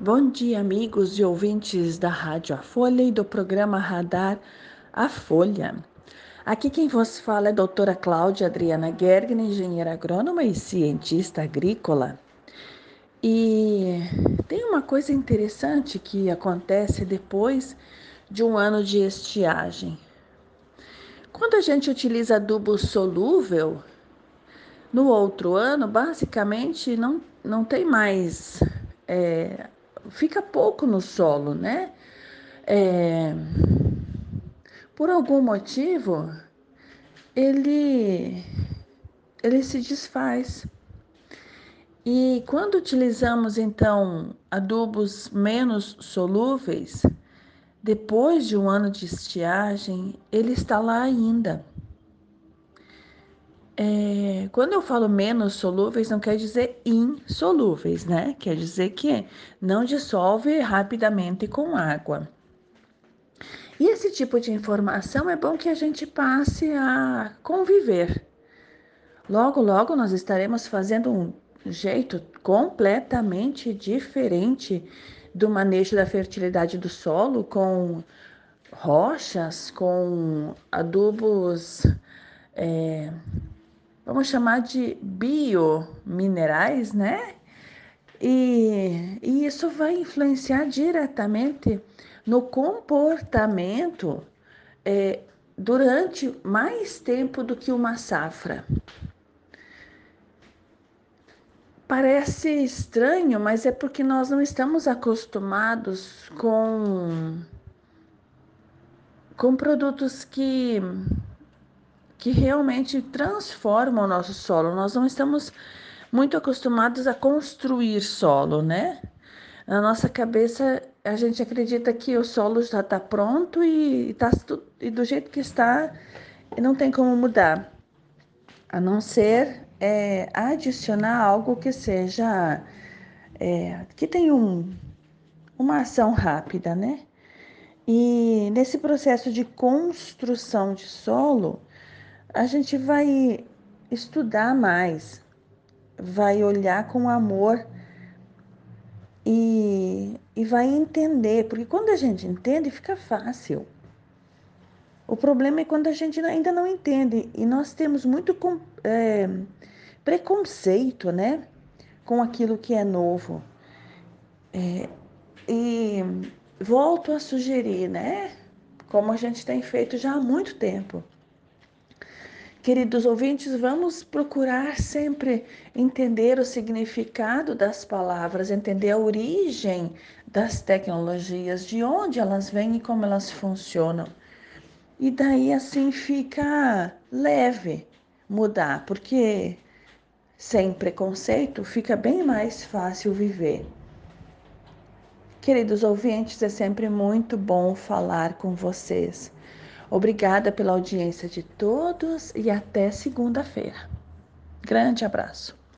Bom dia, amigos e ouvintes da Rádio A Folha e do programa Radar A Folha. Aqui quem vos fala é a doutora Cláudia Adriana Gergen, engenheira agrônoma e cientista agrícola. E tem uma coisa interessante que acontece depois de um ano de estiagem. Quando a gente utiliza adubo solúvel, no outro ano, basicamente não, não tem mais é, fica pouco no solo, né? É, por algum motivo, ele, ele se desfaz. E quando utilizamos então adubos menos solúveis, depois de um ano de estiagem, ele está lá ainda. É, quando eu falo menos solúveis, não quer dizer insolúveis, né? Quer dizer que não dissolve rapidamente com água. E esse tipo de informação é bom que a gente passe a conviver. Logo, logo nós estaremos fazendo um jeito completamente diferente do manejo da fertilidade do solo com rochas, com adubos. É, vamos chamar de biominerais, né? E, e isso vai influenciar diretamente no comportamento é, durante mais tempo do que uma safra. Parece estranho, mas é porque nós não estamos acostumados com, com produtos que que realmente transformam o nosso solo. Nós não estamos muito acostumados a construir solo, né? Na nossa cabeça, a gente acredita que o solo já está pronto e, tá, e do jeito que está, não tem como mudar, a não ser é, adicionar algo que seja, é, que tenha um, uma ação rápida, né? E nesse processo de construção de solo, a gente vai estudar mais, vai olhar com amor e, e vai entender, porque quando a gente entende, fica fácil. O problema é quando a gente ainda não entende e nós temos muito é, preconceito, né, com aquilo que é novo. É, e volto a sugerir, né, como a gente tem feito já há muito tempo Queridos ouvintes, vamos procurar sempre entender o significado das palavras, entender a origem das tecnologias, de onde elas vêm e como elas funcionam. E daí assim fica leve mudar, porque sem preconceito fica bem mais fácil viver. Queridos ouvintes, é sempre muito bom falar com vocês. Obrigada pela audiência de todos e até segunda-feira. Grande abraço.